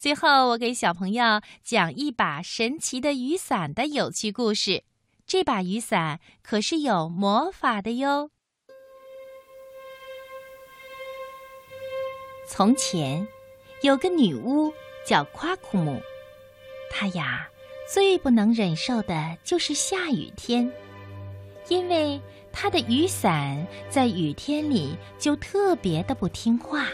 最后，我给小朋友讲一把神奇的雨伞的有趣故事。这把雨伞可是有魔法的哟。从前，有个女巫叫夸库姆，她呀最不能忍受的就是下雨天，因为她的雨伞在雨天里就特别的不听话。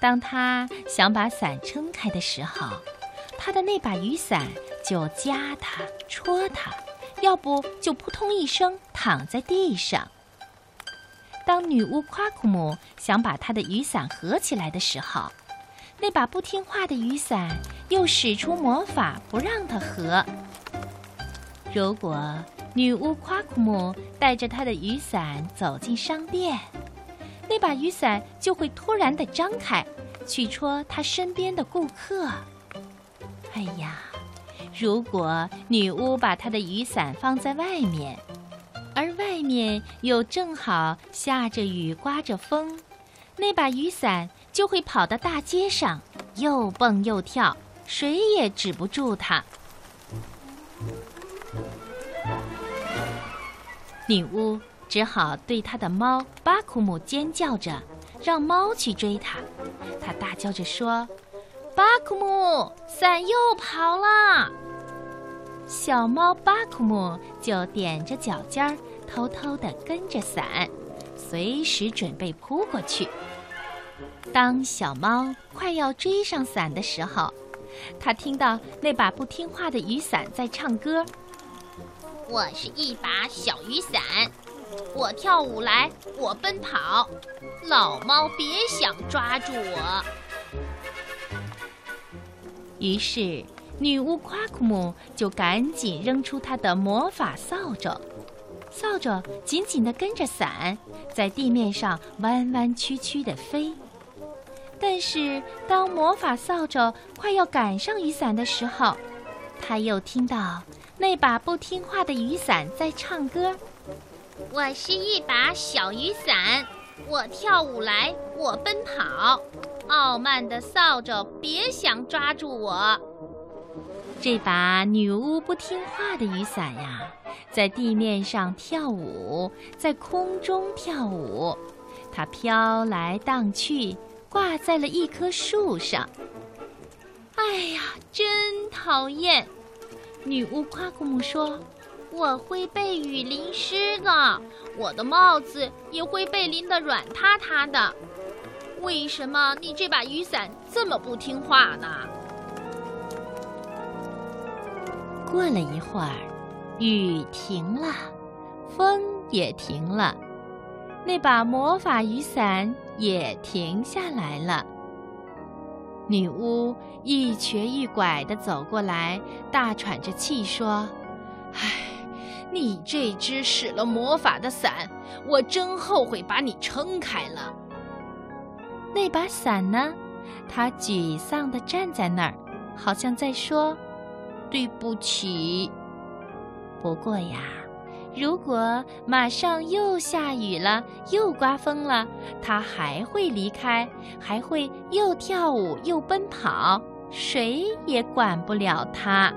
当他想把伞撑开的时候，他的那把雨伞就夹他、戳他，要不就扑通一声躺在地上。当女巫夸库姆想把她的雨伞合起来的时候，那把不听话的雨伞又使出魔法不让它合。如果女巫夸库姆带着她的雨伞走进商店，那把雨伞就会突然的张开，去戳他身边的顾客。哎呀，如果女巫把她的雨伞放在外面，而外面又正好下着雨、刮着风，那把雨伞就会跑到大街上，又蹦又跳，谁也止不住它。女巫。只好对他的猫巴库姆尖叫着，让猫去追他。他大叫着说：“巴库姆，伞又跑了！”小猫巴库姆就踮着脚尖儿，偷偷地跟着伞，随时准备扑过去。当小猫快要追上伞的时候，它听到那把不听话的雨伞在唱歌：“我是一把小雨伞。”我跳舞来，我奔跑，老猫别想抓住我。于是，女巫夸库姆就赶紧扔出她的魔法扫帚，扫帚紧紧地跟着伞，在地面上弯弯曲曲地飞。但是，当魔法扫帚快要赶上雨伞的时候，他又听到那把不听话的雨伞在唱歌。我是一把小雨伞，我跳舞来，我奔跑，傲慢的扫帚别想抓住我。这把女巫不听话的雨伞呀，在地面上跳舞，在空中跳舞，它飘来荡去，挂在了一棵树上。哎呀，真讨厌！女巫夸库姆说。我会被雨淋湿的，我的帽子也会被淋得软塌塌的。为什么你这把雨伞这么不听话呢？过了一会儿，雨停了，风也停了，那把魔法雨伞也停下来了。女巫一瘸一拐地走过来，大喘着气说：“唉。”你这只使了魔法的伞，我真后悔把你撑开了。那把伞呢？它沮丧地站在那儿，好像在说：“对不起。”不过呀，如果马上又下雨了，又刮风了，它还会离开，还会又跳舞又奔跑，谁也管不了它。